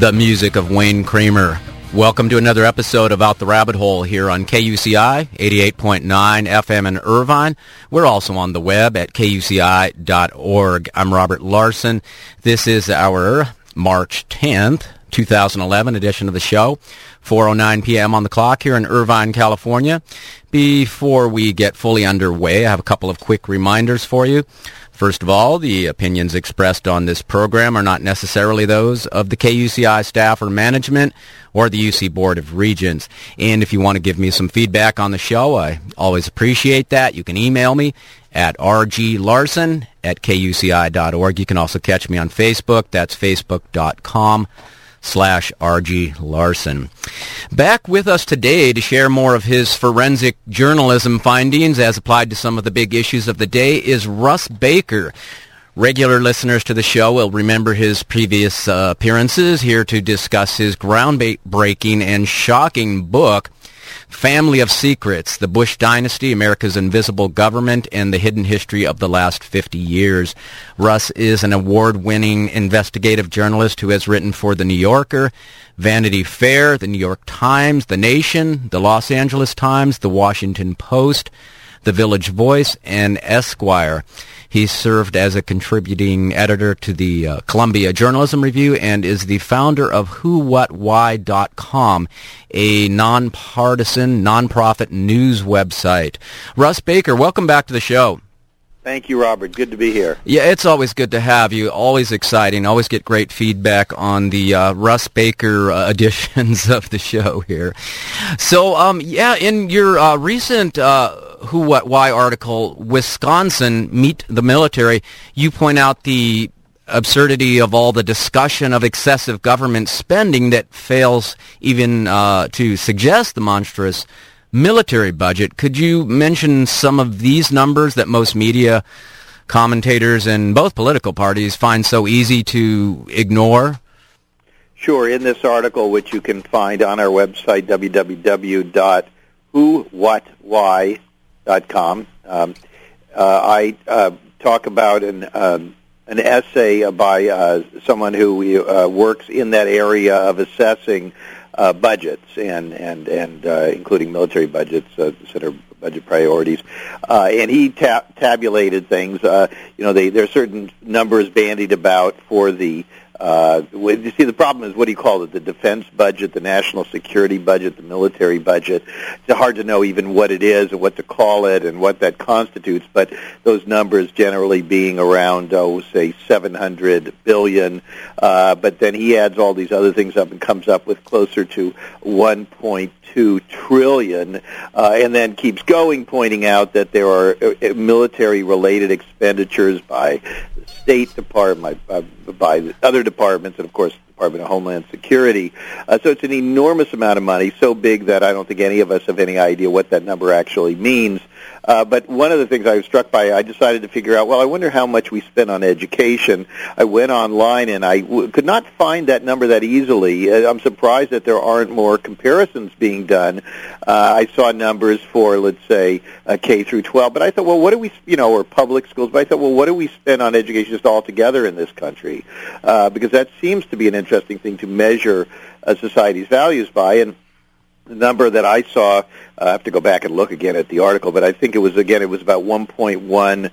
the music of Wayne Kramer. Welcome to another episode of Out the Rabbit Hole here on KUCI 88.9 FM in Irvine. We're also on the web at kuci.org. I'm Robert Larson. This is our March 10th, 2011 edition of the show. 4.09 p.m. on the clock here in Irvine, California. Before we get fully underway, I have a couple of quick reminders for you. First of all, the opinions expressed on this program are not necessarily those of the KUCI staff or management or the UC Board of Regents. And if you want to give me some feedback on the show, I always appreciate that. You can email me at rglarson at kuci.org. You can also catch me on Facebook. That's facebook.com slash RG Larson. Back with us today to share more of his forensic journalism findings as applied to some of the big issues of the day is Russ Baker. Regular listeners to the show will remember his previous uh, appearances here to discuss his groundbreaking and shocking book, Family of Secrets, The Bush Dynasty, America's Invisible Government, and the Hidden History of the Last 50 Years. Russ is an award-winning investigative journalist who has written for The New Yorker, Vanity Fair, The New York Times, The Nation, The Los Angeles Times, The Washington Post, The Village Voice, and Esquire. He served as a contributing editor to the uh, Columbia Journalism Review and is the founder of WhoWhatWhy.com, a nonpartisan, nonprofit news website. Russ Baker, welcome back to the show. Thank you, Robert. Good to be here. Yeah, it's always good to have you. Always exciting. Always get great feedback on the uh, Russ Baker uh, editions of the show here. So, um, yeah, in your uh, recent uh, Who, What, Why article, Wisconsin, Meet the Military, you point out the absurdity of all the discussion of excessive government spending that fails even uh, to suggest the monstrous military budget. Could you mention some of these numbers that most media commentators and both political parties find so easy to ignore? Sure. In this article, which you can find on our website, www.whowhatwhy.com, um, uh, I uh, talk about an um, an essay by uh, someone who uh, works in that area of assessing uh, budgets and and and uh, including military budgets uh, are budget priorities. Uh, and he ta- tabulated things. Uh, you know, they, there are certain numbers bandied about for the uh, you see, the problem is what do you call it? The defense budget, the national security budget, the military budget. It's hard to know even what it is and what to call it and what that constitutes. But those numbers generally being around, oh, say, 700 billion. Uh, but then he adds all these other things up and comes up with closer to 1.2 trillion, uh, and then keeps going, pointing out that there are uh, military-related expenditures by State Department, uh, by, by other departments, and of course Department of Homeland Security. Uh, so it's an enormous amount of money, so big that I don't think any of us have any idea what that number actually means. Uh, but one of the things I was struck by, I decided to figure out, well, I wonder how much we spend on education. I went online and I w- could not find that number that easily. Uh, I'm surprised that there aren't more comparisons being done. Uh, I saw numbers for, let's say, uh, K through 12, but I thought, well, what do we, you know, or public schools, but I thought, well, what do we spend on education just altogether in this country? Uh, because that seems to be an interesting thing to measure a society's values by. And the number that I saw, uh, I have to go back and look again at the article, but I think it was again it was about 1.1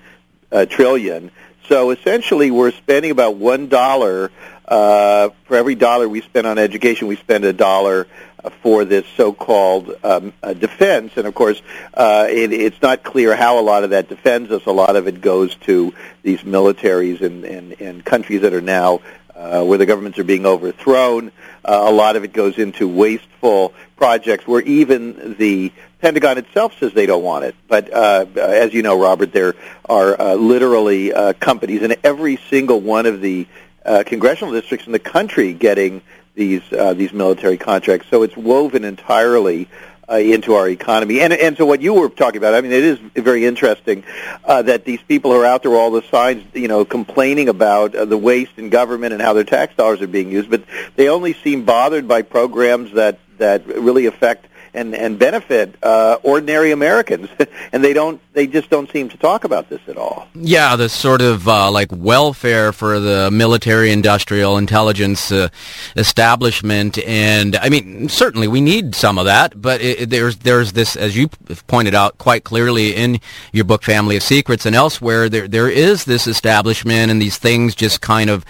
uh, trillion. So essentially, we're spending about one dollar uh, for every dollar we spend on education. We spend a dollar uh, for this so-called um, uh, defense, and of course, uh, it, it's not clear how a lot of that defends us. A lot of it goes to these militaries and, and, and countries that are now uh, where the governments are being overthrown. Uh, a lot of it goes into wasteful projects where even the Pentagon itself says they don't want it. But uh, as you know, Robert, there are uh, literally uh, companies in every single one of the uh, congressional districts in the country getting these uh, these military contracts. So it's woven entirely uh, into our economy. And and so what you were talking about, I mean, it is very interesting uh, that these people are out there, all the signs, you know, complaining about uh, the waste in government and how their tax dollars are being used, but they only seem bothered by programs that that really affect and and benefit uh, ordinary Americans, and they don't. They just don't seem to talk about this at all. Yeah, the sort of uh, like welfare for the military, industrial, intelligence uh, establishment, and I mean, certainly we need some of that. But it, there's there's this, as you pointed out quite clearly in your book, Family of Secrets, and elsewhere. There there is this establishment, and these things just kind of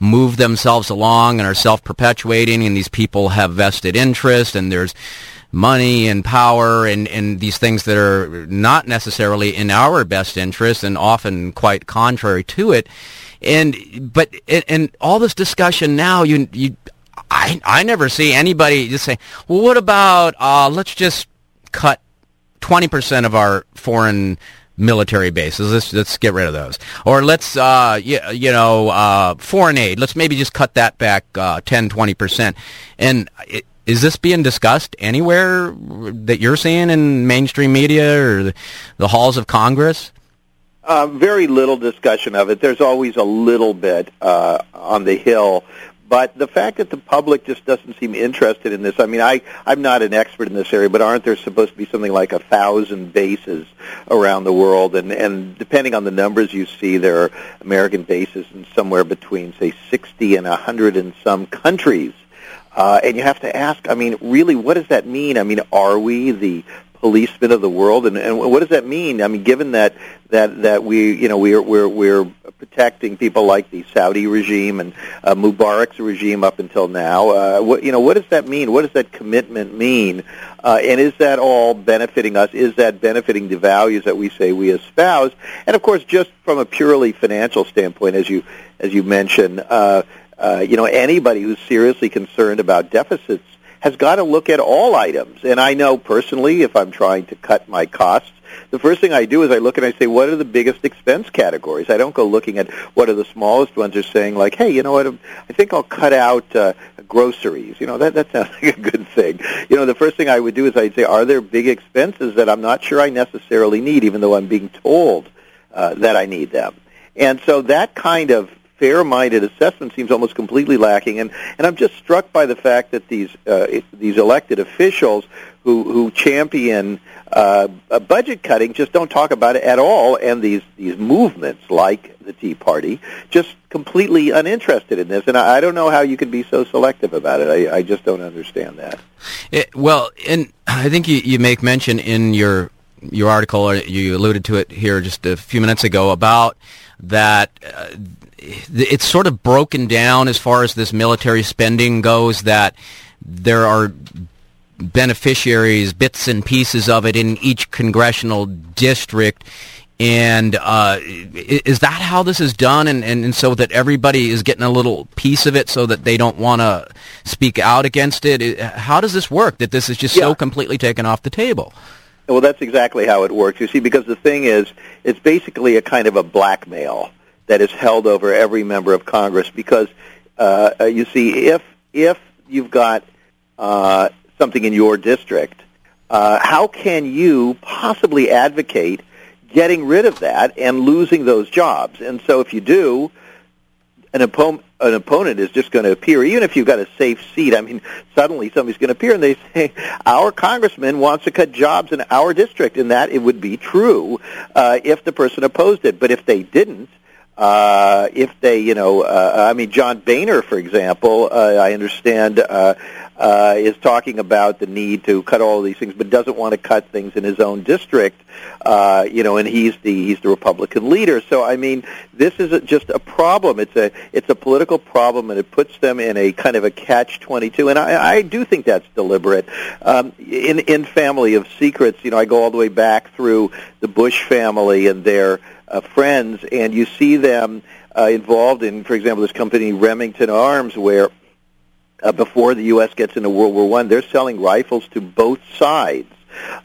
move themselves along and are self-perpetuating, and these people have vested interest, and there's money and power and, and these things that are not necessarily in our best interest and often quite contrary to it. And but and all this discussion now, you you, I I never see anybody just say, well, what about uh, let's just cut twenty percent of our foreign military bases. Let's let's get rid of those. Or let's uh you, you know uh foreign aid. Let's maybe just cut that back uh 10 20%. And it, is this being discussed anywhere that you're seeing in mainstream media or the, halls of Congress? Uh, very little discussion of it. There's always a little bit uh, on the Hill, but the fact that the public just doesn't seem interested in this. I mean, I I'm not an expert in this area, but aren't there supposed to be something like a thousand bases around the world? And and depending on the numbers you see, there are American bases in somewhere between say 60 and 100 in some countries. Uh, and you have to ask, I mean, really, what does that mean? I mean, are we the policemen of the world, and, and what does that mean? I mean, given that that that we, you know, we're we're we're protecting people like the Saudi regime and uh, Mubarak's regime up until now. Uh, what you know, what does that mean? What does that commitment mean? Uh, and is that all benefiting us? Is that benefiting the values that we say we espouse? And of course, just from a purely financial standpoint, as you as you mentioned. Uh, uh, you know, anybody who's seriously concerned about deficits has got to look at all items. And I know personally, if I'm trying to cut my costs, the first thing I do is I look and I say, what are the biggest expense categories? I don't go looking at what are the smallest ones are saying like, hey, you know what, I think I'll cut out uh, groceries. You know, that, that sounds like a good thing. You know, the first thing I would do is I'd say, are there big expenses that I'm not sure I necessarily need, even though I'm being told uh, that I need them? And so that kind of fair-minded assessment seems almost completely lacking. And, and I'm just struck by the fact that these uh, these elected officials who who champion uh, budget cutting just don't talk about it at all. And these these movements like the Tea Party just completely uninterested in this. And I, I don't know how you can be so selective about it. I, I just don't understand that. It, well, and I think you, you make mention in your your article, or you alluded to it here just a few minutes ago about that. Uh, it's sort of broken down as far as this military spending goes that there are beneficiaries, bits and pieces of it in each congressional district. And uh, is that how this is done? And, and, and, so that everybody is getting a little piece of it so that they don't want to speak out against it? How does this work that this is just yeah. so completely taken off the table? Well, that's exactly how it works. You see, because the thing is, it's basically a kind of a blackmail that is held over every member of Congress because uh, you see if if you've got uh, something in your district, uh, how can you possibly advocate getting rid of that and losing those jobs? And so if you do, an opponent an opponent is just going to appear, even if you've got a safe seat. I mean, suddenly somebody's going to appear and they say, our congressman wants to cut jobs in our district, and that it would be true uh, if the person opposed it. But if they didn't, uh, if they, you know, uh, I mean, John Boehner, for example, uh, I understand uh, uh, is talking about the need to cut all these things, but doesn't want to cut things in his own district, uh, you know, and he's the he's the Republican leader. So I mean, this is a, just a problem. It's a it's a political problem, and it puts them in a kind of a catch twenty two. And I, I do think that's deliberate. Um, in in Family of Secrets, you know, I go all the way back through the Bush family and their uh, friends, and you see them uh, involved in, for example, this company Remington Arms, where uh, before the U.S. gets into World War One, they're selling rifles to both sides.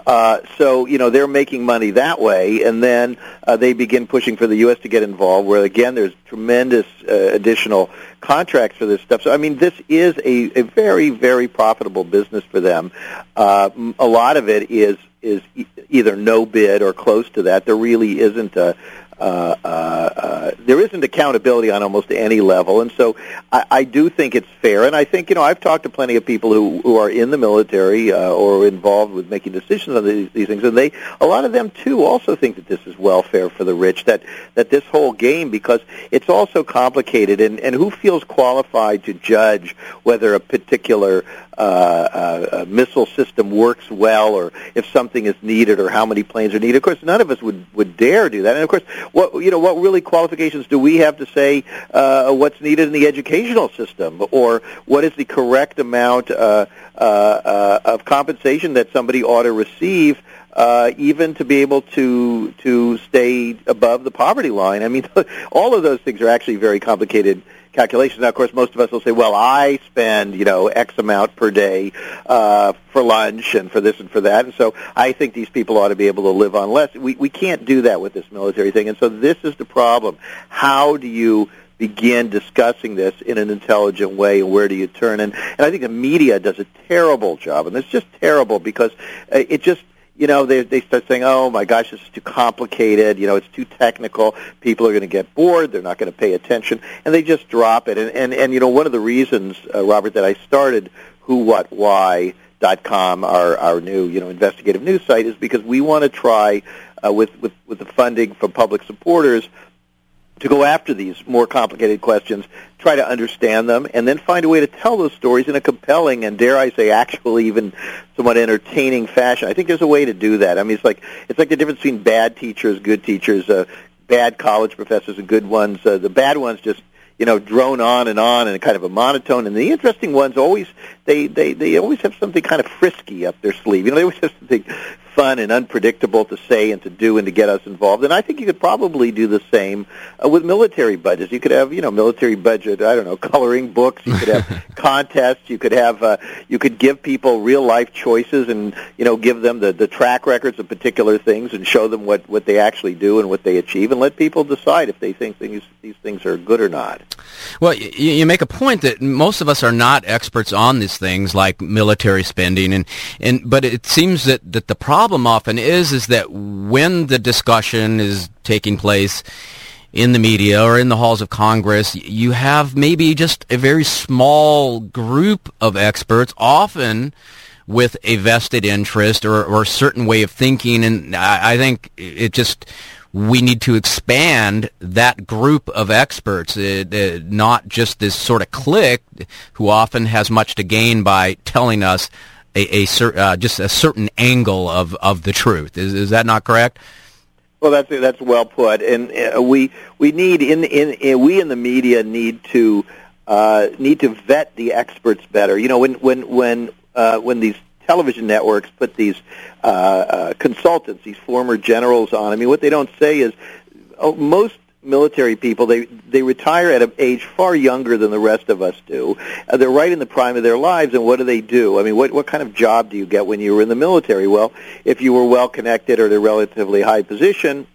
Uh, so you know they're making money that way, and then uh, they begin pushing for the U.S. to get involved. Where again, there's tremendous uh, additional contracts for this stuff. So I mean, this is a, a very very profitable business for them. Uh, a lot of it is is e- either no bid or close to that. There really isn't a, uh, uh, uh, there isn't accountability on almost any level, and so I, I do think it's fair. And I think you know I've talked to plenty of people who who are in the military uh, or involved with making decisions on these, these things, and they a lot of them too also think that this is welfare for the rich. That that this whole game because it's also complicated, and and who feels qualified to judge whether a particular uh, uh, missile system works well, or if something is needed, or how many planes are needed. Of course, none of us would would dare do that. And of course, what you know, what really qualifications do we have to say uh, what's needed in the educational system, or what is the correct amount uh, uh, uh, of compensation that somebody ought to receive? Uh, even to be able to to stay above the poverty line. I mean, all of those things are actually very complicated calculations. Now, of course, most of us will say, well, I spend, you know, X amount per day uh, for lunch and for this and for that, and so I think these people ought to be able to live on less. We, we can't do that with this military thing, and so this is the problem. How do you begin discussing this in an intelligent way and where do you turn and and I think the media does a terrible job and it's just terrible because uh, it just you know, they they start saying, "Oh my gosh, this is too complicated. You know, it's too technical. People are going to get bored. They're not going to pay attention," and they just drop it. And and and you know, one of the reasons, uh, Robert, that I started Who What Why dot com, our our new you know investigative news site, is because we want to try uh, with with with the funding from public supporters to go after these more complicated questions, try to understand them, and then find a way to tell those stories in a compelling and dare I say actually even somewhat entertaining fashion. I think there's a way to do that. I mean, it's like it's like the difference between bad teachers, good teachers, uh, bad college professors, and good ones. Uh, the bad ones just you know drone on and on and kind of a monotone and the interesting ones always they they they always have something kind of frisky up their sleeve you know they always have something fun and unpredictable to say and to do and to get us involved. And I think you could probably do the same uh, with military budgets. You could have, you know, military budget, I don't know, coloring books. You could have contests. You could have, uh, you could give people real life choices and, you know, give them the, the track records of particular things and show them what, what they actually do and what they achieve and let people decide if they think things, these things are good or not. Well, you, you make a point that most of us are not experts on these things like military spending and, and, but it seems that, that the problem problem often is is that when the discussion is taking place in the media or in the halls of Congress, you have maybe just a very small group of experts, often with a vested interest or, or a certain way of thinking. And I, I think it just we need to expand that group of experts, uh, uh, not just this sort of clique who often has much to gain by telling us a, a uh, just a certain angle of, of the truth. Is is that not correct? Well, that's that's well put, and uh, we we need in, in, in we in the media need to uh, need to vet the experts better. You know, when when when uh, when these television networks put these uh, uh, consultants, these former generals on. I mean, what they don't say is oh, most military people they they retire at an age far younger than the rest of us do. Uh, they're right in the prime of their lives and what do they do? I mean what what kind of job do you get when you were in the military? Well if you were well connected or at a relatively high position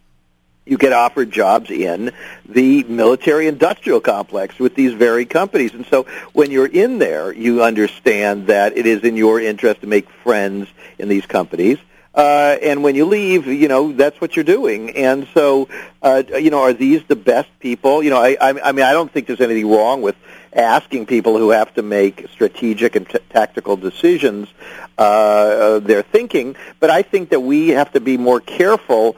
you get offered jobs in the military industrial complex with these very companies. And so when you're in there, you understand that it is in your interest to make friends in these companies uh, and when you leave, you know that's what you're doing. And so, uh, you know, are these the best people? You know, I, I, I mean, I don't think there's anything wrong with asking people who have to make strategic and t- tactical decisions uh, uh, their thinking, but I think that we have to be more careful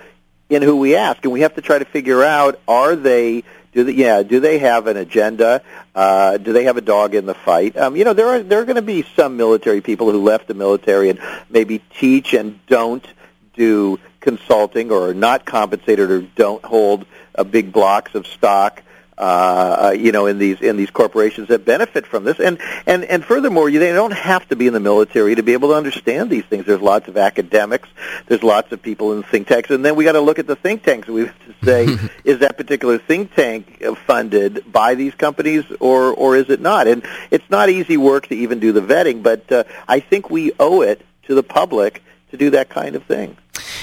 in who we ask, and we have to try to figure out are they do they, yeah, do they have an agenda? Uh, do they have a dog in the fight? Um, you know, there are there are going to be some military people who left the military and maybe teach and don't do consulting or are not compensated or don't hold uh, big blocks of stock uh, uh, you know, in these in these corporations that benefit from this. And and and furthermore, you, they don't have to be in the military to be able to understand these things. There's lots of academics. There's lots of people in think tanks, and then we got to look at the think tanks. We have to say, is that particular think tank funded by these companies, or or is it not? And it's not easy work to even do the vetting, but uh, I think we owe it to the public to do that kind of thing.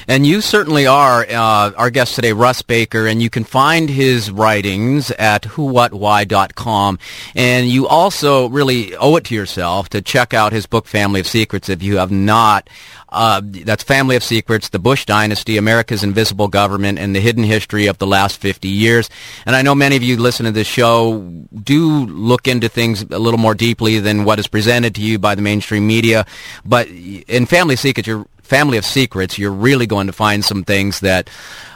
And you certainly are uh, our guest today, Russ Baker, and you can find his writings at whowhatwhy.com. And you also really owe it to yourself to check out his book, Family of Secrets, if you have not. Uh, that's Family of Secrets, The Bush Dynasty, America's Invisible Government, and the Hidden History of the Last 50 Years. And I know many of you listen to this show do look into things a little more deeply than what is presented to you by the mainstream media. But in Family Secrets, you're family of secrets, you're really going to find some things that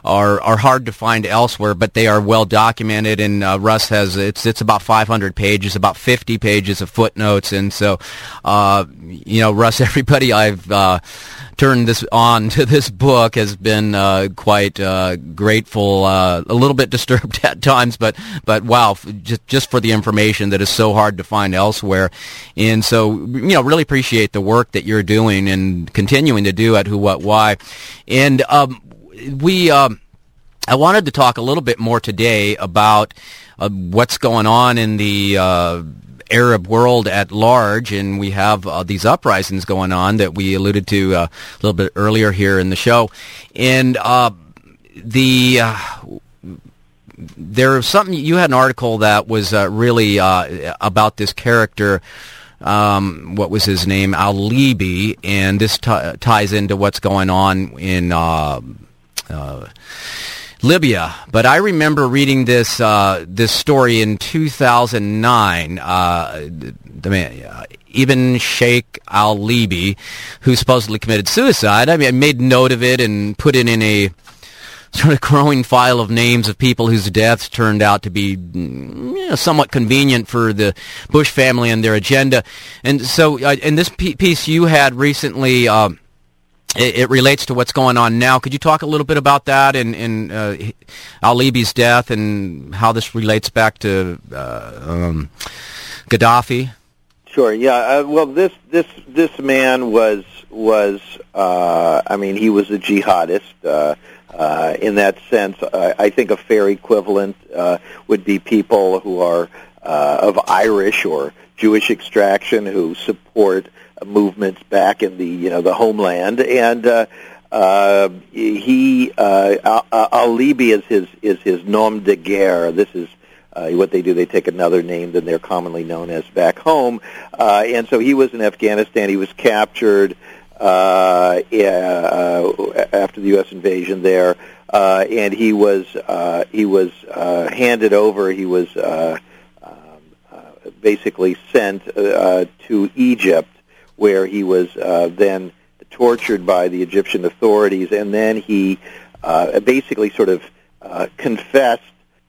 are are hard to find elsewhere, but they are well documented. And uh, Russ has it's it's about 500 pages, about 50 pages of footnotes, and so uh, you know, Russ, everybody I've uh, turned this on to this book has been uh, quite uh, grateful, uh, a little bit disturbed at times, but but wow, just just for the information that is so hard to find elsewhere, and so you know, really appreciate the work that you're doing and continuing to do at Who What Why, and um, we. Um, I wanted to talk a little bit more today about uh, what's going on in the uh, Arab world at large, and we have uh, these uprisings going on that we alluded to uh, a little bit earlier here in the show, and uh, the. Uh, there's something you had an article that was uh, really about this character um, what was his name al-Libi and this t- ties into what's going on in Libya, but I remember reading this uh, this story in 2009. Uh, the man, uh, Ibn Sheikh Al Libi, who supposedly committed suicide. I mean, I made note of it and put it in a sort of growing file of names of people whose deaths turned out to be mm, you know, somewhat convenient for the Bush family and their agenda. And so, uh, in this piece you had recently. Um, it, it, relates to what's going on now. Could you talk a little bit about that and, and uh, Al-Libi's death and how this relates back to uh, um, Gaddafi? Sure. Yeah. Uh, well, this this this man was was uh, I mean he was a jihadist. Uh, uh, in that sense, uh, I think a fair equivalent uh, would be people who are uh, of Irish or Jewish extraction who support movements back in the you know the homeland, and uh, uh, he uh, Al-Libi is his is his nom de guerre. This is uh, what they do. They take another name than they're commonly known as back home, uh, and so he was in Afghanistan. He was captured uh, uh, after the U.S. invasion there, uh, and he was uh, he was uh, handed over. He was. Uh, um, uh, basically sent uh, to Egypt where he was uh, then tortured by the Egyptian authorities, and then he uh, basically sort of uh, confessed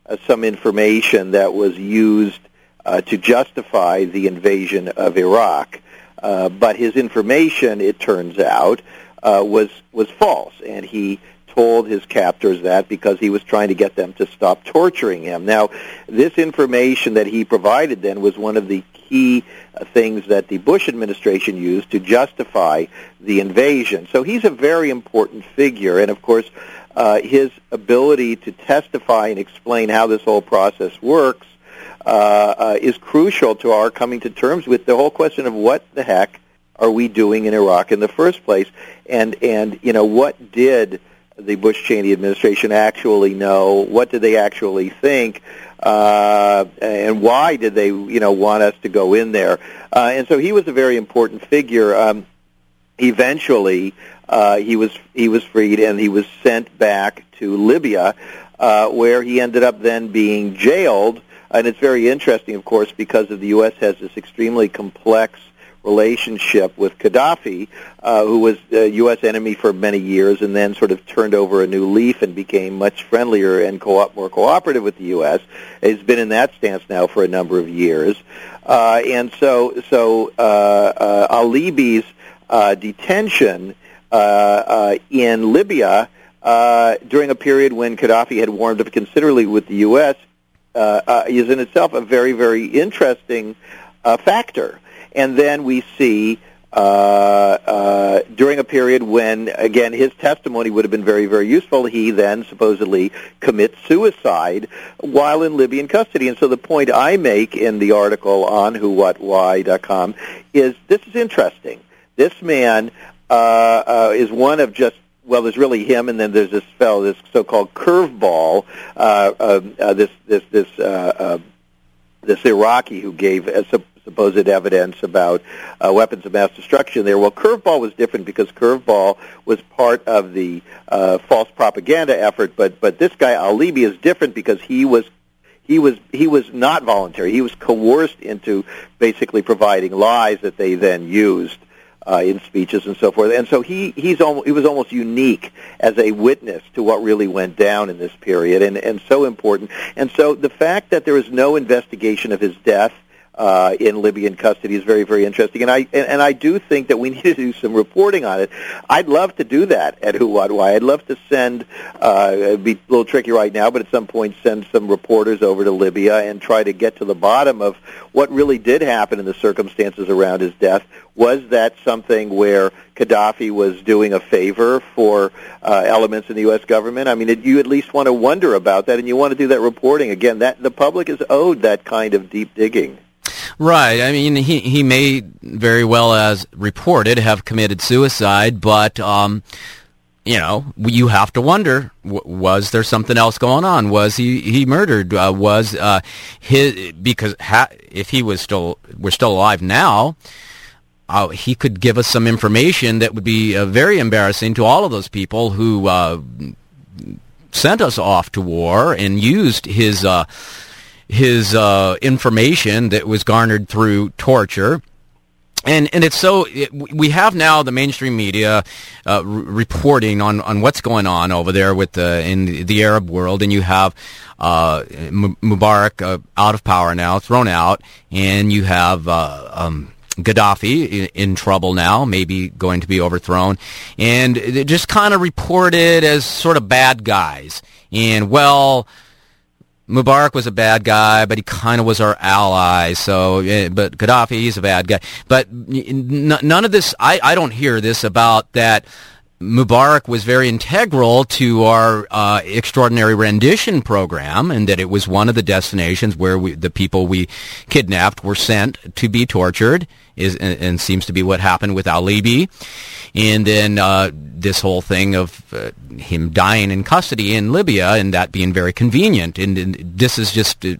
uh, some information that was used uh, to justify the invasion of Iraq. Uh, but his information, it turns out, uh, was was false, and he told his captors that because he was trying to get them to stop torturing him. Now, this information that he provided then was one of the key things that the Bush administration used to justify the invasion. So he's a very important figure, and of course, uh, his ability to testify and explain how this whole process works uh, uh, is crucial to our coming to terms with the whole question of what the heck are we doing in Iraq in the first place, and and you know what did the Bush Cheney administration actually know? What did they actually think? Uh, and why did they, you know, want us to go in there? Uh, and so he was a very important figure. Um, eventually, uh, he was he was freed and he was sent back to Libya, uh, where he ended up then being jailed. And it's very interesting, of course, because of the U.S. has this extremely complex relationship with Gaddafi, uh, who was a U.S. enemy for many years and then sort of turned over a new leaf and became much friendlier and co- more cooperative with the U.S. He's been in that stance now for a number of years. Uh, and so, so uh, uh, Al-Libi's uh, detention uh, uh, in Libya uh, during a period when Gaddafi had warmed up considerably with the U.S. Uh, uh, is in itself a very, very interesting uh, factor. And then we see uh, uh, during a period when, again, his testimony would have been very, very useful, he then supposedly commits suicide while in Libyan custody. And so the point I make in the article on whowhatwhy.com is this is interesting. This man uh, uh, is one of just well, there's really him, and then there's this fellow, this so-called curveball, uh, uh, this this this this Iraqi who gave a supposed evidence about uh, weapons of mass destruction there. Well, Curveball was different because Curveball was part of the uh, false propaganda effort, but but this guy Al-Libi is different because he was he was he was not voluntary. He was coerced into basically providing lies that they then used uh, in speeches and so forth. And so he he's almost, he was almost unique as a witness to what really went down in this period, and and so important. And so the fact that there is no investigation of his death uh, in Libyan custody is very, very interesting. And I and, and I do think that we need to do some reporting on it. I'd love to do that at Who What Why. I'd love to send. Uh, it'd be a little tricky right now, but at some point send some reporters over to Libya and try to get to the bottom of what really did happen in the circumstances around his death. Was that something where Gaddafi was doing a favor for uh, elements in the U.S. government? I mean, it, you at least want to wonder about that, and you want to do that reporting. Again, that the public is owed that kind of deep digging. Right. I mean, he he may very well, as reported, have committed suicide, but um, you know, you have to wonder: was there something else going on? Was he he murdered? Uh, was uh, his because ha- if he was still we're still alive now. Uh, he could give us some information that would be uh, very embarrassing to all of those people who uh, sent us off to war and used his uh, his uh, information that was garnered through torture. And and it's so it, we have now the mainstream media uh, reporting on, on what's going on over there with the in the Arab world, and you have uh, Mubarak uh, out of power now, thrown out, and you have uh, um, Gaddafi in, in, trouble now, maybe going to be overthrown, and just kind of reported as sort of bad guys. And well, Mubarak was a bad guy, but he kind of was our ally. So, but Gaddafi, he's a bad guy. But none of this, I, I don't hear this about that. Mubarak was very integral to our uh, extraordinary rendition program, and that it was one of the destinations where we, the people we kidnapped were sent to be tortured, is and, and seems to be what happened with Al-Libi, and then uh, this whole thing of uh, him dying in custody in Libya, and that being very convenient, and, and this is just uh,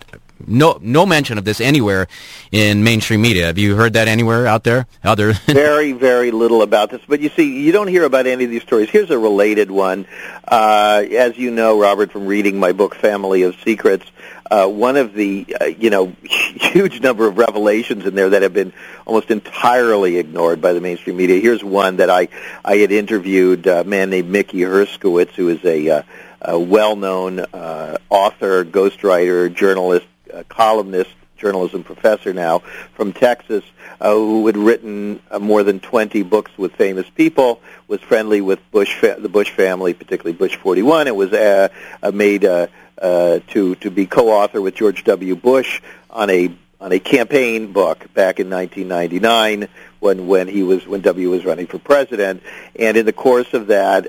no no mention of this anywhere in mainstream media. Have you heard that anywhere out there? Other very very little about this, but you see, you don't hear about any of these stories. Here's a related one. Uh, as you know, Robert, from reading my book Family of Secrets, uh, one of the uh, you know huge number of revelations in there that have been almost entirely ignored by the mainstream media. Here's one that I I had interviewed a man named Mickey Herskowitz, who is a uh, a well-known uh, author, ghostwriter, journalist, uh, columnist, journalism professor now from Texas, uh, who had written uh, more than 20 books with famous people, was friendly with Bush, fa- the Bush family, particularly Bush 41, It was uh, uh, made uh, uh, to to be co-author with George W. Bush on a on a campaign book back in 1999 when when he was when W was running for president, and in the course of that.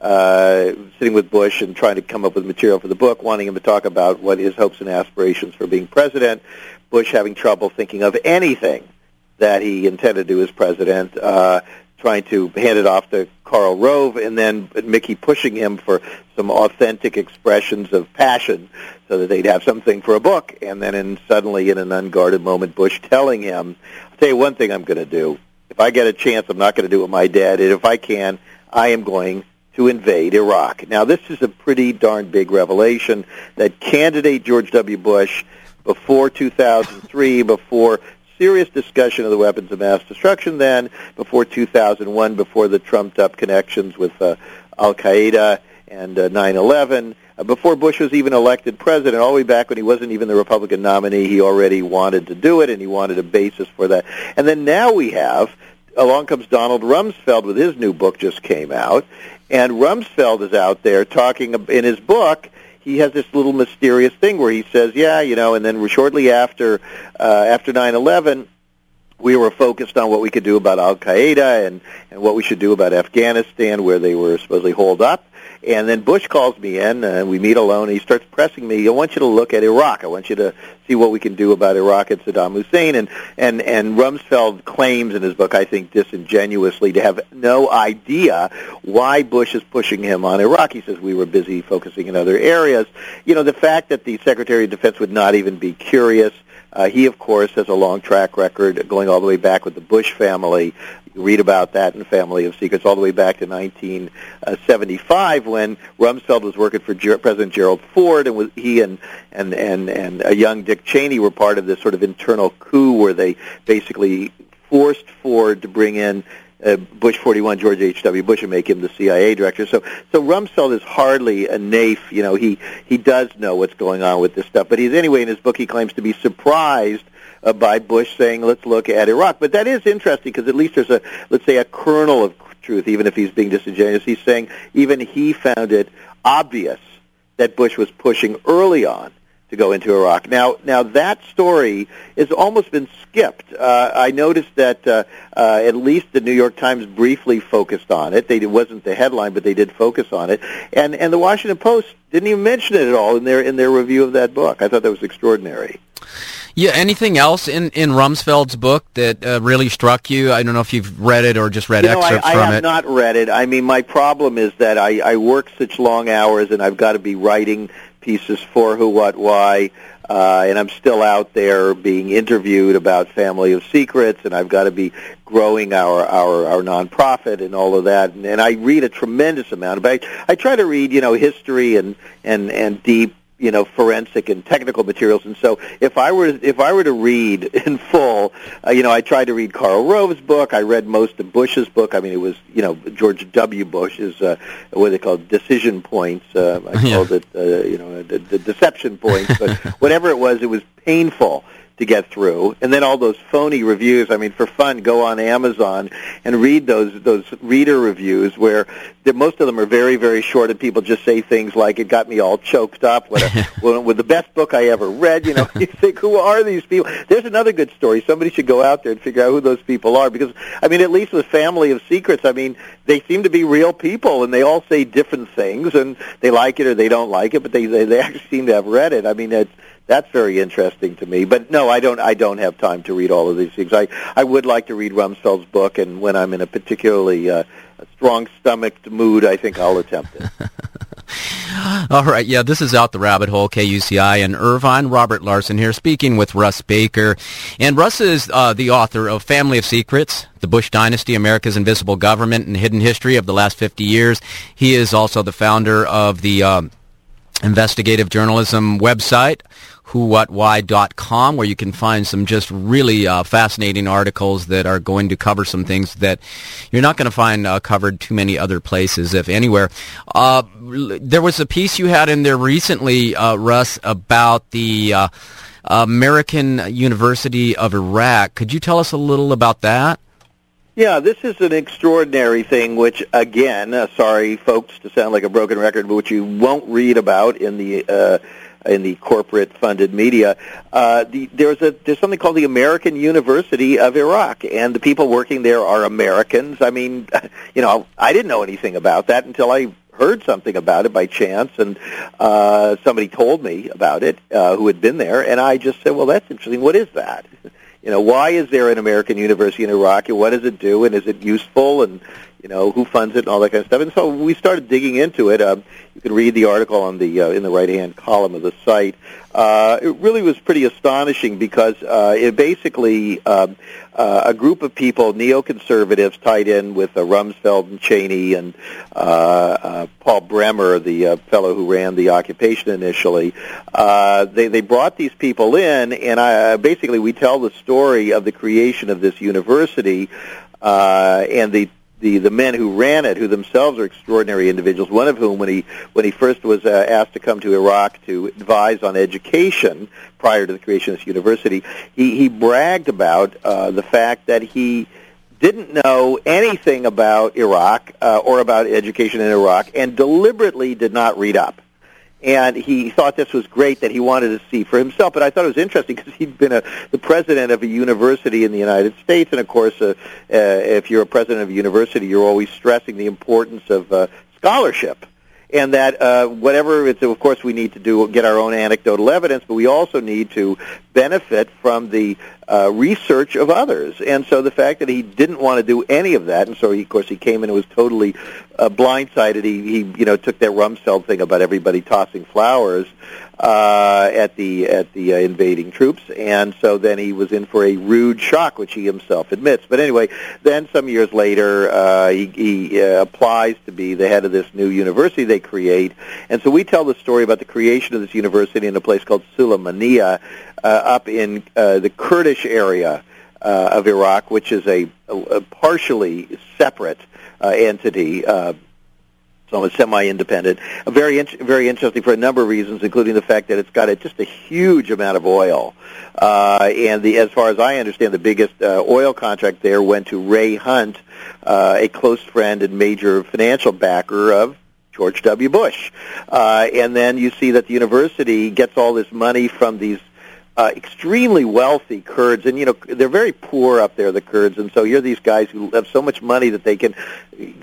Uh, sitting with Bush and trying to come up with material for the book, wanting him to talk about what his hopes and aspirations for being president. Bush having trouble thinking of anything that he intended to do as president, uh, trying to hand it off to Karl Rove, and then Mickey pushing him for some authentic expressions of passion so that they'd have something for a book. And then in, suddenly, in an unguarded moment, Bush telling him, I'll tell you one thing I'm going to do. If I get a chance, I'm not going to do what my dad did. If I can, I am going to invade Iraq. Now, this is a pretty darn big revelation that candidate George W. Bush, before 2003, before serious discussion of the weapons of mass destruction then, before 2001, before the trumped-up connections with uh, Al-Qaeda and uh, 9-11, uh, before Bush was even elected president, all the way back when he wasn't even the Republican nominee, he already wanted to do it, and he wanted a basis for that. And then now we have along comes Donald Rumsfeld with his new book just came out, and Rumsfeld is out there talking in his book. He has this little mysterious thing where he says, "Yeah, you know," and then shortly after uh, after nine eleven, we were focused on what we could do about Al Qaeda and and what we should do about Afghanistan, where they were supposedly holed up. And then Bush calls me in, and we meet alone, and he starts pressing me, I want you to look at Iraq. I want you to see what we can do about Iraq and Saddam Hussein. And, and, and Rumsfeld claims in his book, I think disingenuously, to have no idea why Bush is pushing him on Iraq. He says we were busy focusing in other areas. You know, the fact that the Secretary of Defense would not even be curious uh, he, of course, has a long track record going all the way back with the Bush family. You read about that in Family of Secrets all the way back to 1975 when Rumsfeld was working for Ger- President Gerald Ford, and was, he and, and and and a young Dick Cheney were part of this sort of internal coup where they basically forced Ford to bring in uh, Bush 41, George H.W. Bush, and make him the CIA director. So, so Rumsfeld is hardly a naif. You know, he he does know what's going on with this stuff. But he's anyway in his book he claims to be surprised uh, by Bush saying, "Let's look at Iraq." But that is interesting because at least there's a let's say a kernel of truth, even if he's being disingenuous. He's saying even he found it obvious that Bush was pushing early on to go into Iraq. Now, now that story has almost been skipped. Uh, I noticed that uh, uh, at least the New York Times briefly focused on it. They, it wasn't the headline, but they did focus on it. And and the Washington Post didn't even mention it at all in their in their review of that book. I thought that was extraordinary. Yeah. Anything else in, in Rumsfeld's book that uh, really struck you? I don't know if you've read it or just read you know, excerpts I, I from have not read it. I mean, my problem is that I, I work such long hours, and I've got to be writing pieces for who, what, why. Uh, and I'm still out there being interviewed about Family of Secrets, and I've got to be growing our our, our nonprofit and all of that. And, and I read a tremendous amount. But I, I try to read, you know, history and and and deep you know forensic and technical materials. And so if i were if i were to read in full uh, you know i tried to read karl rove's book. I read most of bush's book. I mean it was you know george w. Bush's uh, what they call decision points uh, i Yeah. called it uh, you know the, the deception points. But whatever it was it was painful to get through. And then all those phony reviews i mean for fun go on amazon and read those those reader reviews where the, most of them are very very short and people just say things like it got me all choked up what a, with the best book i ever read. You know you think who are these people? There's another good story. Somebody should go out there and figure out who those people are because i mean at least with family of secrets i mean they seem to be real people and they all say different things and they like it or they don't like it but they they, they actually seem to have read it. I mean it's that's very interesting to me. But no, I don't. I don't have time to read all of these things. I I would like to read Rumsfeld's book, and when I'm in a particularly uh, strong stomached mood, I think I'll attempt it. All right, yeah, this is Out the Rabbit Hole, KUCI in Irvine. Robert Larson here speaking with Russ Baker. And Russ is uh, the author of Family of Secrets, The Bush Dynasty, America's Invisible Government and Hidden History of the Last 50 Years. He is also the founder of the um, investigative journalism website, whowhatwhy.com, where you can find some just really uh, fascinating articles that are going to cover some things that you're not going to find uh, covered too many other places, if anywhere. Uh, there was a piece you had in there recently, uh, Russ, about the uh, American University of Iraq. Could you tell us a little about that? Yeah, this is an extraordinary thing, which again, uh, sorry, folks, to sound like a broken record, but which you won't read about in the in the corporate funded media. Uh, the, there's a there's something called the American University of Iraq, and the people working there are Americans. I mean, you know, I didn't know anything about that until I heard something about it by chance, and uh, somebody told me about it uh, who had been there, and I just said, well, that's interesting. What is that? You know, why is there an American university in Iraq, and what does it do, and is it useful, and you know, who funds it, and all that kind of stuff. And so we started digging into it. Um, you can read the article on the uh, in the right hand column of the site. Uh, it really was pretty astonishing because uh, it basically um, uh, a group of people, neoconservatives, tied in with uh, Rumsfeld and Cheney and uh, uh, Paul Bremer, the uh, fellow who ran the occupation initially. Uh, they they brought these people in, and I, basically we tell the story of the creation of this university uh, and the the the men who ran it, who themselves are extraordinary individuals. One of whom, when he when he first was uh, asked to come to Iraq to advise on education prior to the creation of this university, he he bragged about uh, the fact that he didn't know anything about Iraq uh, or about education in Iraq, and deliberately did not read up and he thought this was great that he wanted to see for himself. But I thought it was interesting because he'd been a, the president of a university in the United States, and of course, uh, uh, if you're a president of a university, you're always stressing the importance of uh, scholarship. and that uh, whatever it's of course we need to do get our own anecdotal evidence, but we also need to benefit from the uh, research of others. And so the fact that he didn't want to do any of that, and so he, of course he came in and was totally uh, blindsided. He, he you know took that Rumsfeld thing about everybody tossing flowers uh, at the at the uh, invading troops, and so then he was in for a rude shock, which he himself admits. But anyway, then some years later, uh, he, he uh, applies to be the head of this new university they create, and so we tell the story about the creation of this university in a place called Sulaymaniyah, uh, up in uh, the Kurdish area uh, of Iraq, which is a, a, a partially separate uh, entity. Uh, so it's semi-independent. Very, in- very interesting for a number of reasons, including the fact that it's got a, just a huge amount of oil. Uh, and the, as far as I understand, the biggest uh, oil contract there went to Ray Hunt, uh, a close friend and major financial backer of George W. Bush. Uh, and then you see that the university gets all this money from these uh, extremely wealthy Kurds, and you know they're very poor up there, the Kurds, and so you're these guys who have so much money that they can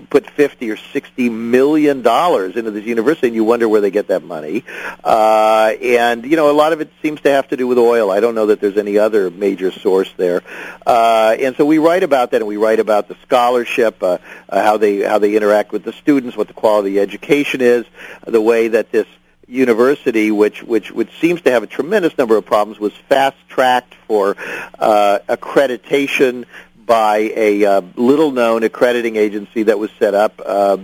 put fifty or sixty million dollars into this university, and you wonder where they get that money. Uh, and you know a lot of it seems to have to do with oil. I don't know that there's any other major source there. Uh, and so we write about that, and we write about the scholarship, uh, uh, how they how they interact with the students, what the quality of the education is, the way that this university, which, which, which seems to have a tremendous number of problems, was fast-tracked for uh, accreditation by a uh, little-known accrediting agency that was set up uh,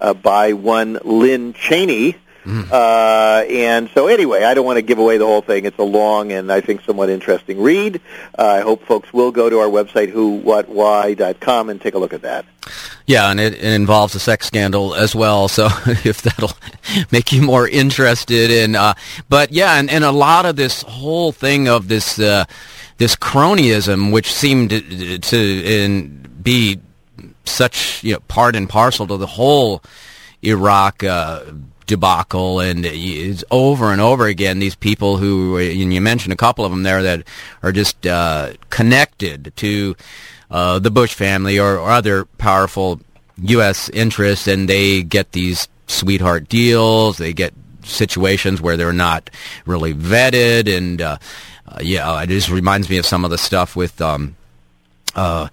uh, by one Lynn Cheney, Mm. Uh, and so anyway, I don't want to give away the whole thing. It's a long and I think somewhat interesting read. Uh, I hope folks will go to our website, whowhatwhy.com, and take a look at that. Yeah, and it, it involves a sex scandal as well. So if that'll make you more interested in, uh, but yeah, and, and a lot of this whole thing of this uh, this cronyism, which seemed to, to in, be such you know part and parcel to the whole Iraq uh, debacle, and it's over and over again. These people who, and you mentioned a couple of them there that are just uh, connected to uh, the Bush family or, or other powerful U.S. interests, and they get these sweetheart deals. They get situations where they're not really vetted, and uh, yeah, it just reminds me of some of the stuff with. Um, uh,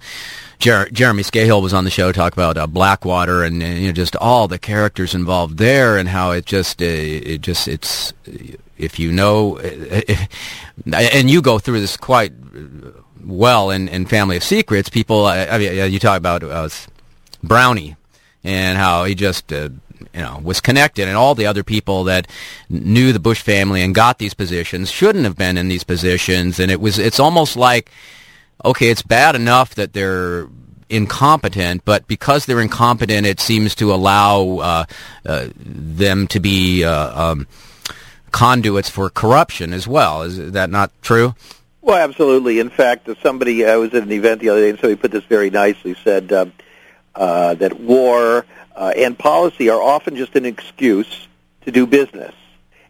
Jer- Jeremy Scahill was on the show talk about uh, Blackwater and, and, you know just all the characters involved there and how it just uh, it just it's if you know if, and you go through this quite well in, in Family of Secrets. People, I mean, you talk about uh, Brownie and how he just uh, you know was connected, and all the other people that knew the Bush family and got these positions shouldn't have been in these positions, and it was it's almost like okay, it's bad enough that they're incompetent, but because they're incompetent, it seems to allow uh, uh, them to be uh, um, conduits for corruption as well. Is that not true? Well, absolutely. In fact, somebody I was at an event the other day, and somebody put this very nicely. Said uh, uh, that war uh, and policy are often just an excuse to do business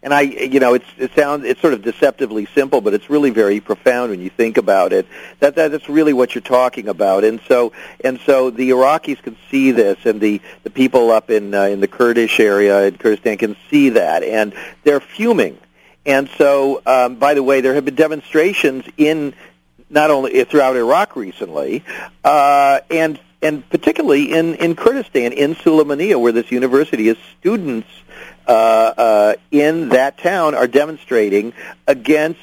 and I, you know, it's it sounds it's sort of deceptively simple, but it's really very profound when you think about it. That, that that's really what you're talking about, and so and so the Iraqis can see this, and the the people up in uh, in the Kurdish area in Kurdistan can see that, and they're fuming. And so, um, by the way, there have been demonstrations in not only throughout Iraq recently, uh, and and particularly in in Kurdistan, in Sulaymaniyah, where this university is students uh, uh, in that town are demonstrating against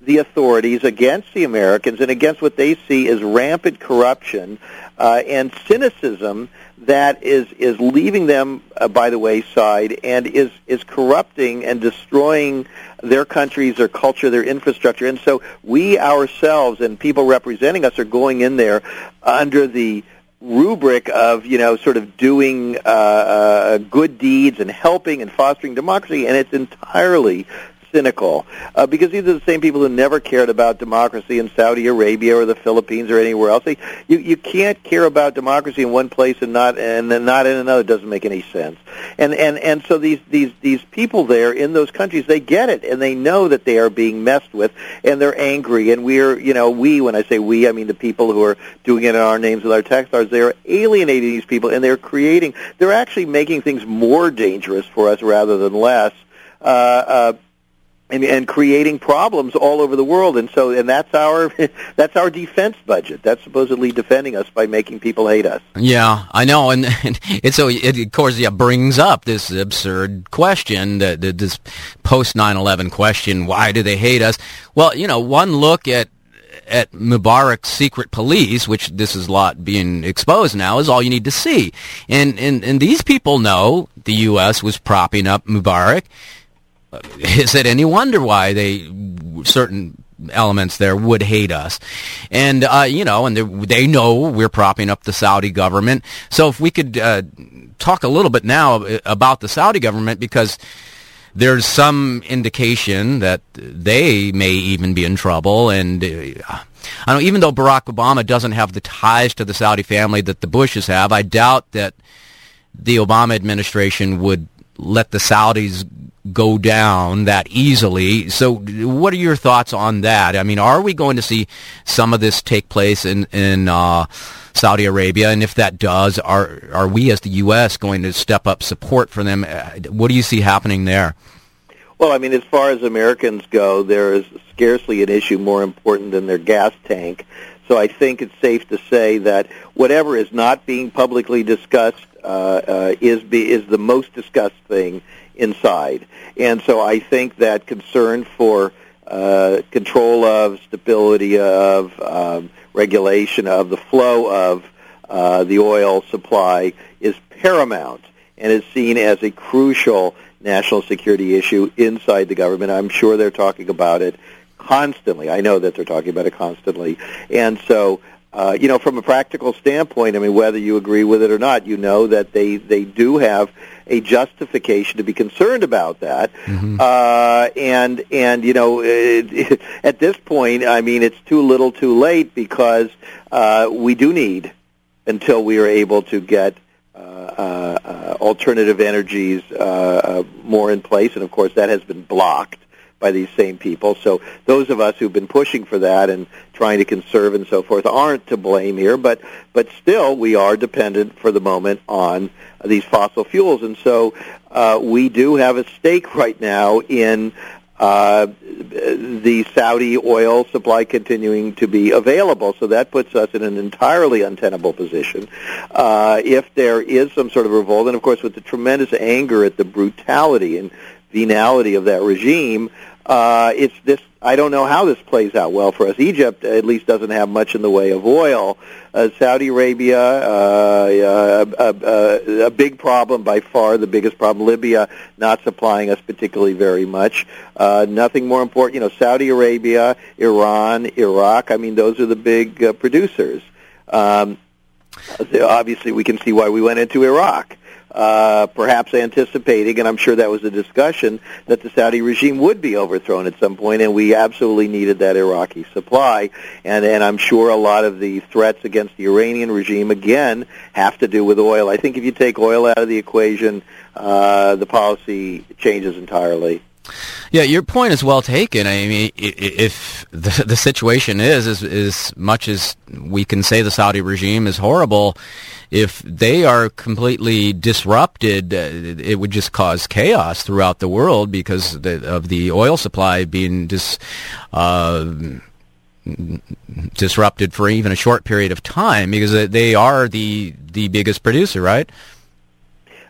the authorities, against the Americans, and against what they see as rampant corruption uh, and cynicism that is is leaving them uh, by the wayside and is is corrupting and destroying their countries, their culture, their infrastructure. And so we ourselves and people representing us are going in there under the rubric of you know sort of doing uh, uh, good deeds and helping and fostering democracy, and it's entirely cynical uh, because these are the same people who never cared about democracy in Saudi Arabia or the Philippines or anywhere else. They, you you can't care about democracy in one place and not and then not in another. It doesn't make any sense. And and and so these these these people there in those countries they get it and they know that they are being messed with and they're angry and we're you know we when I say we I mean the people who are doing it in our names with our tax dollars they are alienating these people and they're creating they're actually making things more dangerous for us rather than less. Uh, uh, and, and creating problems all over the world. And so, and that's our that's our defense budget. That's supposedly defending us by making people hate us. Yeah, I know, and, and it so it of course yeah brings up this absurd question, that this post 9/11 question: Why do they hate us? Well, you know, one look at at Mubarak's secret police, which this is a lot being exposed now, is all you need to see. And, and, and these people know the U.S. was propping up Mubarak is it any wonder why they certain elements there would hate us? And uh, you know and they know we're propping up the saudi government. So if we could uh, talk a little bit now about the saudi government because there's some indication that they may even be in trouble. And uh, I know even though Barack Obama doesn't have the ties to the Saudi family that the Bushes have, I doubt that the Obama administration would let the Saudis go down that easily. So, what are your thoughts on that? I mean, are we going to see some of this take place in in uh, Saudi Arabia? And if that does, are are we as the U.S. going to step up support for them? Uh, what do you see happening there? Well, I mean, as far as Americans go, there is scarcely an issue more important than their gas tank. So I think it's safe to say that whatever is not being publicly discussed uh, uh, is be, is the most discussed thing inside. And so I think that concern for uh, control of, stability of, um, regulation of the flow of uh, the oil supply is paramount and is seen as a crucial national security issue inside the government. I'm sure they're talking about it constantly. I know that they're talking about it constantly. And so uh, you know, from a practical standpoint, I mean, whether you agree with it or not, you know that they they do have a justification to be concerned about that. Mm-hmm. Uh, and and you know, it, it, at this point, I mean, it's too little, too late because uh, we do need until we are able to get. Uh, uh, uh alternative energies uh, uh, more in place, and of course that has been blocked by these same people. So those of us who've been pushing for that and trying to conserve and so forth aren't to blame here, but but still we are dependent for the moment on these fossil fuels, and so uh, we do have a stake right now in. Uh, the Saudi oil supply continuing to be available. So that puts us in an entirely untenable position. Uh, if there is some sort of revolt, and of course with the tremendous anger at the brutality and venality of that regime, uh, it's this. I don't know how this plays out well for us. Egypt at least doesn't have much in the way of oil. Uh, Saudi Arabia, uh, uh, a big problem by far, the biggest problem. Libya not supplying us particularly very much. Uh, nothing more important. You know, Saudi Arabia, Iran, Iraq. I mean, those are the big uh, producers. Um, obviously, we can see why we went into Iraq uh, perhaps anticipating, and I'm sure that was a discussion, that the Saudi regime would be overthrown at some point, and we absolutely needed that Iraqi supply. And, and I'm sure a lot of the threats against the Iranian regime, again, have to do with oil. I think if you take oil out of the equation, uh, the policy changes entirely. Yeah, your point is well taken. I mean, if the, the situation is, as, much as we can say the Saudi regime is horrible, if they are completely disrupted, uh, it would just cause chaos throughout the world because of the oil supply being dis, uh, disrupted for even a short period of time because they are the the biggest producer, right?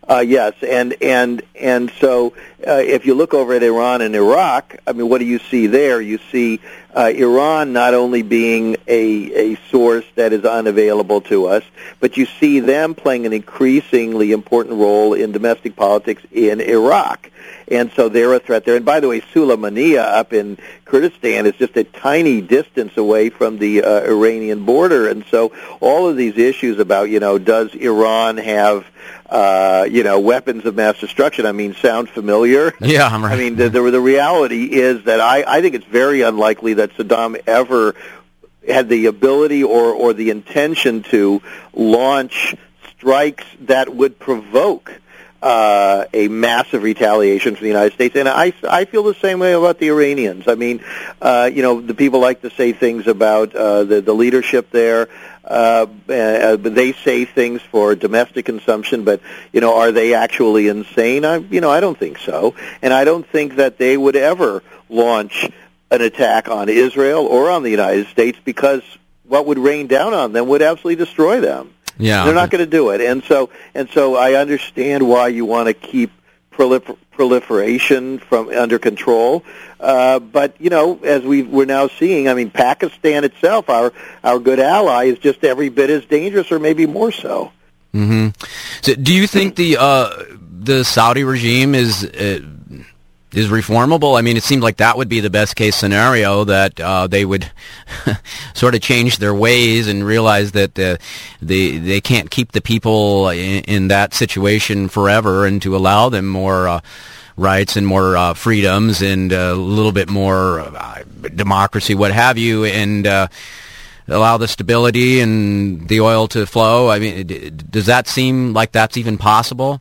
Uh, yes, and and and so uh, if you look over at Iran and Iraq, I mean, what do you see there? You see uh, Iran not only being a, a source that is unavailable to us, but you see them playing an increasingly important role in domestic politics in Iraq. And so they're a threat there. And by the way, Sulaymaniyah up in Kurdistan is just a tiny distance away from the uh, Iranian border. And so all of these issues about, you know, does Iran have uh, you know, weapons of mass destruction. I mean, sound familiar? Yeah, I'm right. I mean, the, the, the reality is that I, I think it's very unlikely that Saddam ever had the ability or, or the intention to launch strikes that would provoke uh, a massive retaliation from the United States. And I, I feel the same way about the Iranians. I mean, uh, you know, the people like to say things about uh, the, the leadership there. Uh, uh, they say things for domestic consumption, but you know, are they actually insane? I, you know, I don't think so, and I don't think that they would ever launch an attack on Israel or on the United States because what would rain down on them would absolutely destroy them. Yeah, they're not going to do it, and so and so I understand why you want to keep prolifer- proliferation from under control. Uh, but you know, as we we're now seeing, I mean, Pakistan itself, our our good ally, is just every bit as dangerous, or maybe more so. Mm-hmm. So, do you think the uh, the Saudi regime is uh, is reformable. I mean, it seemed like that would be the best case scenario that uh, they would sort of change their ways and realize that uh, they they can't keep the people in, in, that situation forever, and to allow them more. Uh, rights and more uh, freedoms and a little bit more uh, democracy, what have you, and uh, allow the stability and the oil to flow. I mean, does that seem like that's even possible?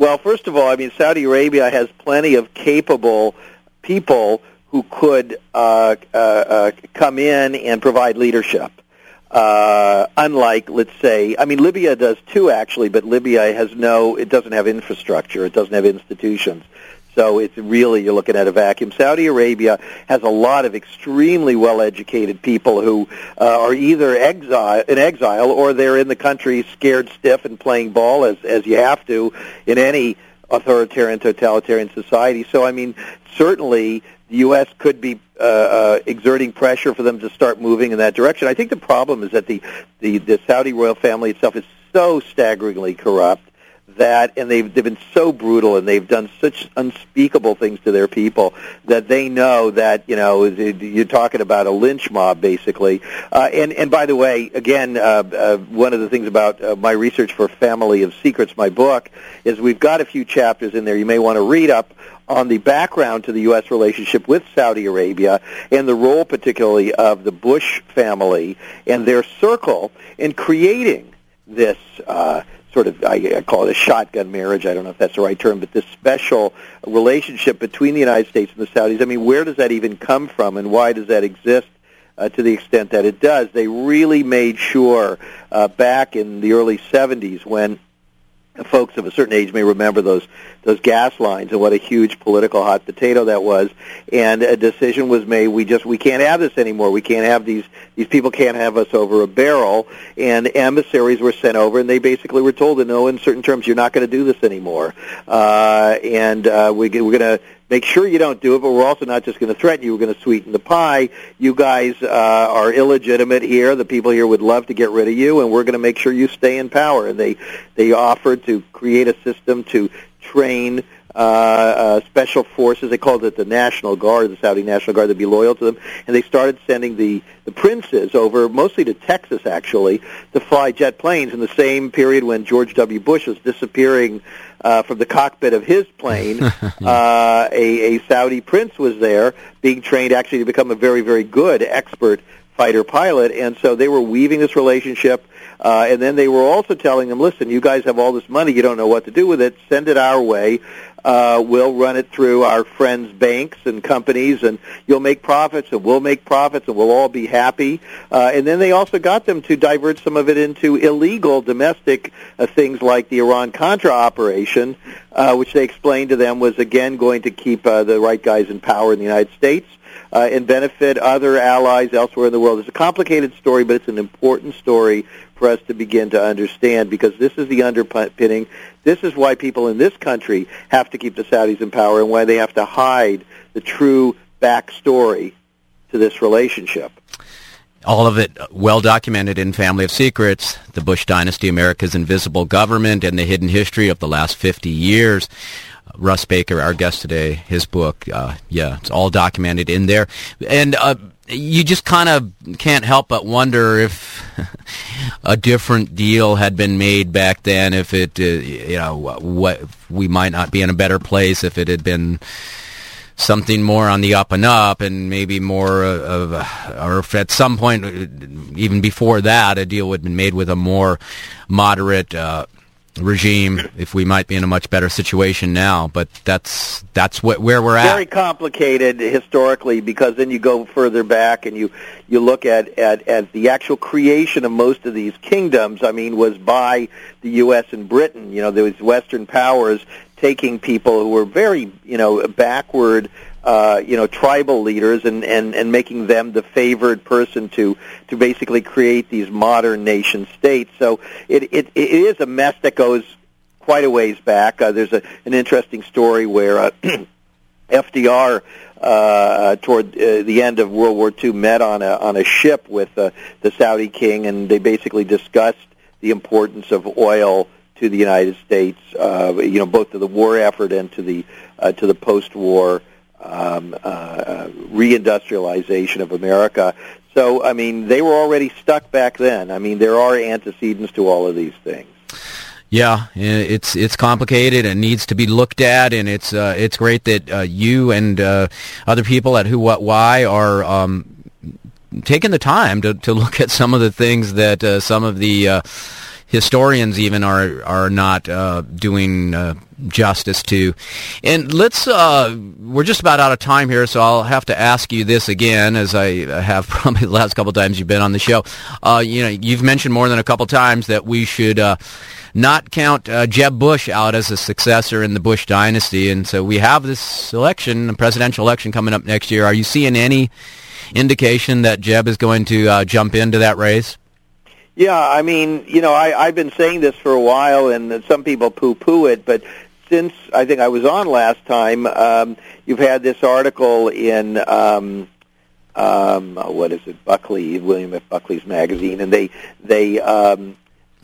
Well, first of all, I mean, Saudi Arabia has plenty of capable people who could uh, uh, uh, come in and provide leadership. Uh, unlike, let's say, I mean, Libya does too, actually, but Libya has no, it doesn't have infrastructure, it doesn't have institutions. So it's really you're looking at a vacuum. Saudi Arabia has a lot of extremely well-educated people who uh, are either exile in exile or they're in the country scared stiff and playing ball as as you have to in any authoritarian totalitarian society. So I mean, certainly the U.S. could be uh, uh, exerting pressure for them to start moving in that direction. I think the problem is that the the, the Saudi royal family itself is so staggeringly corrupt that, and they've they've been so brutal, and they've done such unspeakable things to their people that they know that you know you're talking about a lynch mob, basically. Uh, and and by the way, again, uh, uh, one of the things about uh, my research for Family of Secrets, my book, is we've got a few chapters in there you may want to read up on the background to the U.S. relationship with Saudi Arabia and the role particularly of the Bush family and their circle in creating this uh, sort of I, I call it a shotgun marriage. I don't know if that's the right term, but this special relationship between the United States and the Saudis. I mean, where does that even come from, and why does that exist? Uh, to the extent that it does, they really made sure uh, back in the early 70s when folks of a certain age may remember those those gas lines and what a huge political hot potato that was. And a decision was made. We just we can't have this anymore. We can't have these these people can't have us over a barrel. And emissaries were sent over, and they basically were told in certain terms, you're not going to do this anymore. Uh, and uh, we, we're going to make sure you don't do it, but we're also not just going to threaten you. We're going to sweeten the pie. You guys uh, are illegitimate here. The people here would love to get rid of you, and we're going to make sure you stay in power. And they they offered to create a system to train uh, uh, special forces. They called it the National Guard, the Saudi National Guard, to be loyal to them. And they started sending the, the princes over, mostly to Texas, actually, to fly jet planes in the same period when George W. Bush was disappearing uh, from the cockpit of his plane. uh, a, a Saudi prince was there being trained actually to become a very, very good expert fighter pilot. And so they were weaving this relationship uh, and then they were also telling them, listen, you guys have all this money, you don't know what to do with it, send it our way. Uh, we'll run it through our friends' banks and companies, and you'll make profits, and we'll make profits, and we'll all be happy. Uh, and then they also got them to divert some of it into illegal domestic uh, things like the Iran-Contra operation, uh, which they explained to them was again going to keep uh, the right guys in power in the United States uh, and benefit other allies elsewhere in the world. It's a complicated story, but it's an important story for us to begin to understand because this is the underpinning. This is why people in this country have to keep the Saudis in power and why they have to hide the true backstory to this relationship. All of it well documented in Family of Secrets, The Bush Dynasty, America's Invisible Government, and the Hidden History of the Last 50 Years. Russ Baker, our guest today, his book, uh, yeah, it's all documented in there. And uh, you just kind of can't help but wonder if a different deal had been made back then. If it, uh, you know, what we might not be in a better place if it had been something more on the up and up, and maybe more of, or if at some point, even before that, a deal would have been made with a more moderate. Uh, regime if we might be in a much better situation now but that's that's what where we're at. Very complicated historically because then you go further back and you you look at at at the actual creation of most of these kingdoms i mean was by the US and Britain. You know there was western powers taking people who were very you know backward uh, you know, tribal leaders and, and, and making them the favored person to, to basically create these modern nation states. So it, it, it is a mess that goes quite a ways back. Uh, there's a, an interesting story where uh, FDR uh, toward uh, the end of World War II met on a on a ship with uh, the Saudi king, and they basically discussed the importance of oil to the United States. Uh, you know, both to the war effort and to the uh, to the post-war um, uh, reindustrialization of America. So, I mean, they were already stuck back then. I mean, there are antecedents to all of these things. Yeah, it's it's complicated and needs to be looked at, and it's uh, it's great that uh, you and uh, other people at Who What Why are um, taking the time to to look at some of the things that uh, some of the uh, historians even are are not uh, doing uh, justice to. And let's uh, we're just about out of time here, so I'll have to ask you this again, as I have probably the last couple times you've been on the show. Uh, you know, you've mentioned more than a couple times that we should. Uh, not count uh, Jeb Bush out as a successor in the Bush dynasty, and so we have this election, a presidential election coming up next year. Are you seeing any indication that Jeb is going to jump into that race? Yeah, I mean, you know, I, I've been saying this for a while, and some people poo-poo it, but since I think I was on last time, um, you've had this article in um, um, what is it, Buckley, William F. Buckley's magazine, and they they um,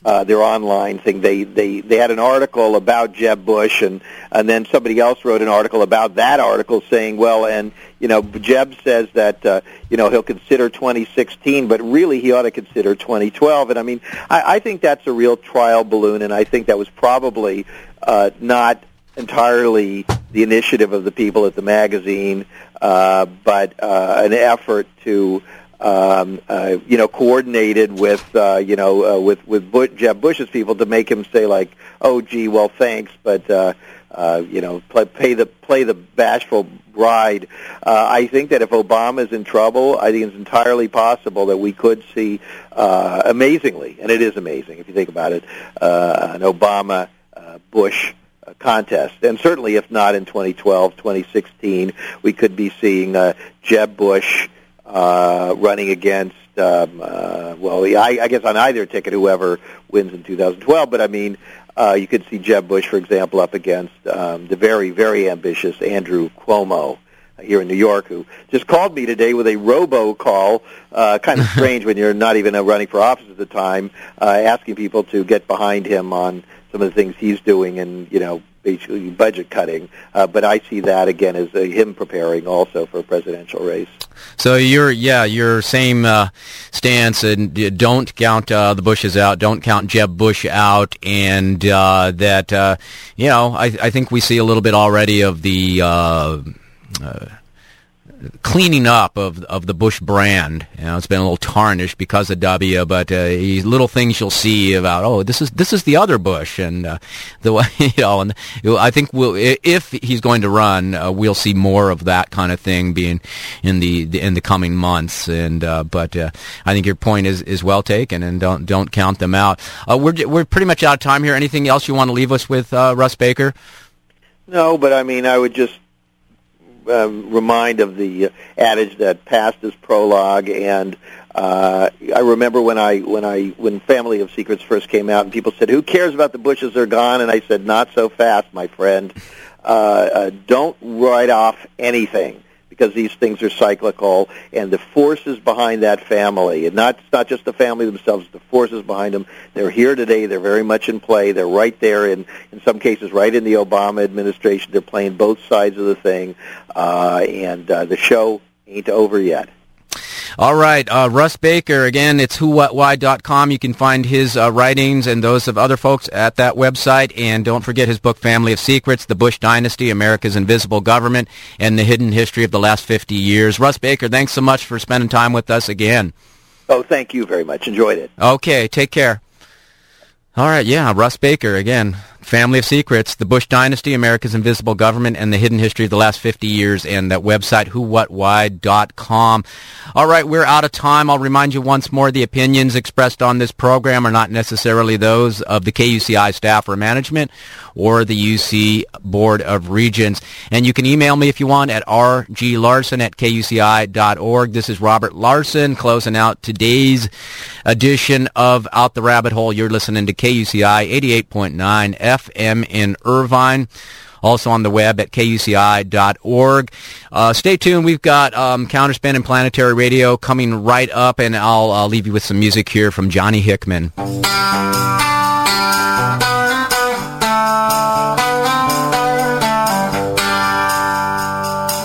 uh, their online thing. They they they had an article about Jeb Bush, and and then somebody else wrote an article about that article saying, well, and you know, Jeb says that uh, you know he'll consider 2016, but really he ought to consider 2012. And I mean, I, I think that's a real trial balloon, and I think that was probably uh, not entirely the initiative of the people at the magazine, uh, but uh, an effort to um, uh, you know, coordinated with, uh, you know, uh, with with Bush, Jeb Bush's people to make him say like, "Oh, gee, well, thanks, but uh, uh, you know, play, the play the bashful bride." Uh, I think that if Obama is in trouble, I think it's entirely possible that we could see, uh, amazingly, and it is amazing if you think about it, uh, an Obama uh, Bush uh, contest. And certainly, if not in 2012, 2016, we could be seeing uh, Jeb Bush uh, running against, um, uh, well, I, I guess on either ticket, whoever wins in 2012. But I mean, uh, you could see Jeb Bush, for example, up against um, the very, very ambitious Andrew Cuomo here in New York, who just called me today with a robo call, uh, kind of strange when you're not even uh, running for office at the time, uh, asking people to get behind him on some of the things he's doing and, you know, basically budget cutting. Uh, but I see that again as uh, him preparing also for a presidential race. So you're yeah your same uh, stance and don't count uh, the Bushes out, don't count Jeb Bush out, and uh, that uh, you know I, I think we see a little bit already of the cleaning up of of the Bush brand. You know, it's been a little tarnished because of W, but uh, little things you'll see about oh this is this is the other Bush, and uh, the you know, and I think we'll if he's going to run, uh, we'll see more of that kind of thing being in the, in the coming months. And uh, but uh, I think your point is, is well taken, and don't don't count them out. Uh, we're we're pretty much out of time here. Anything else you want to leave us with, Russ Baker? No, but I mean, I would just um, remind of the adage that past is prologue and uh, I remember when I when I when Family of Secrets first came out and people said, "Who cares about the Bushes? They're gone." And I said, "Not so fast, my friend. Uh, uh, don't write off anything because these things are cyclical, and the forces behind that family, and not not just the family themselves, the forces behind them. They're here today. They're very much in play. They're right there, in in some cases, right in the Obama administration. They're playing both sides of the thing, uh, and uh, the show ain't over yet. All right, uh, Russ Baker, again, it's whowhatwhy.com. You can find his uh, writings and those of other folks at that website. And don't forget his book, Family of Secrets, The Bush Dynasty, America's Invisible Government, and the Hidden History of the Last 50 Years. Russ Baker, thanks so much for spending time with us again. Oh, thank you very much. Enjoyed it. Okay, take care. All right, yeah, Russ Baker again. Family of Secrets, The Bush Dynasty, America's Invisible Government, and the Hidden History of the Last 50 Years, and that website, whowhatwhy.com. All right, we're out of time. I'll remind you once more, the opinions expressed on this program are not necessarily those of the KUCI staff or management or the UC Board of Regents. And you can email me if you want at rglarson at kuci.org. This is Robert Larson closing out today's edition of Out the Rabbit Hole. You're listening to KUCI 88.9 FM in Irvine. Also on the web at kuci.org. Uh, stay tuned. We've got um, Counterspin and Planetary Radio coming right up, and I'll, I'll leave you with some music here from Johnny Hickman.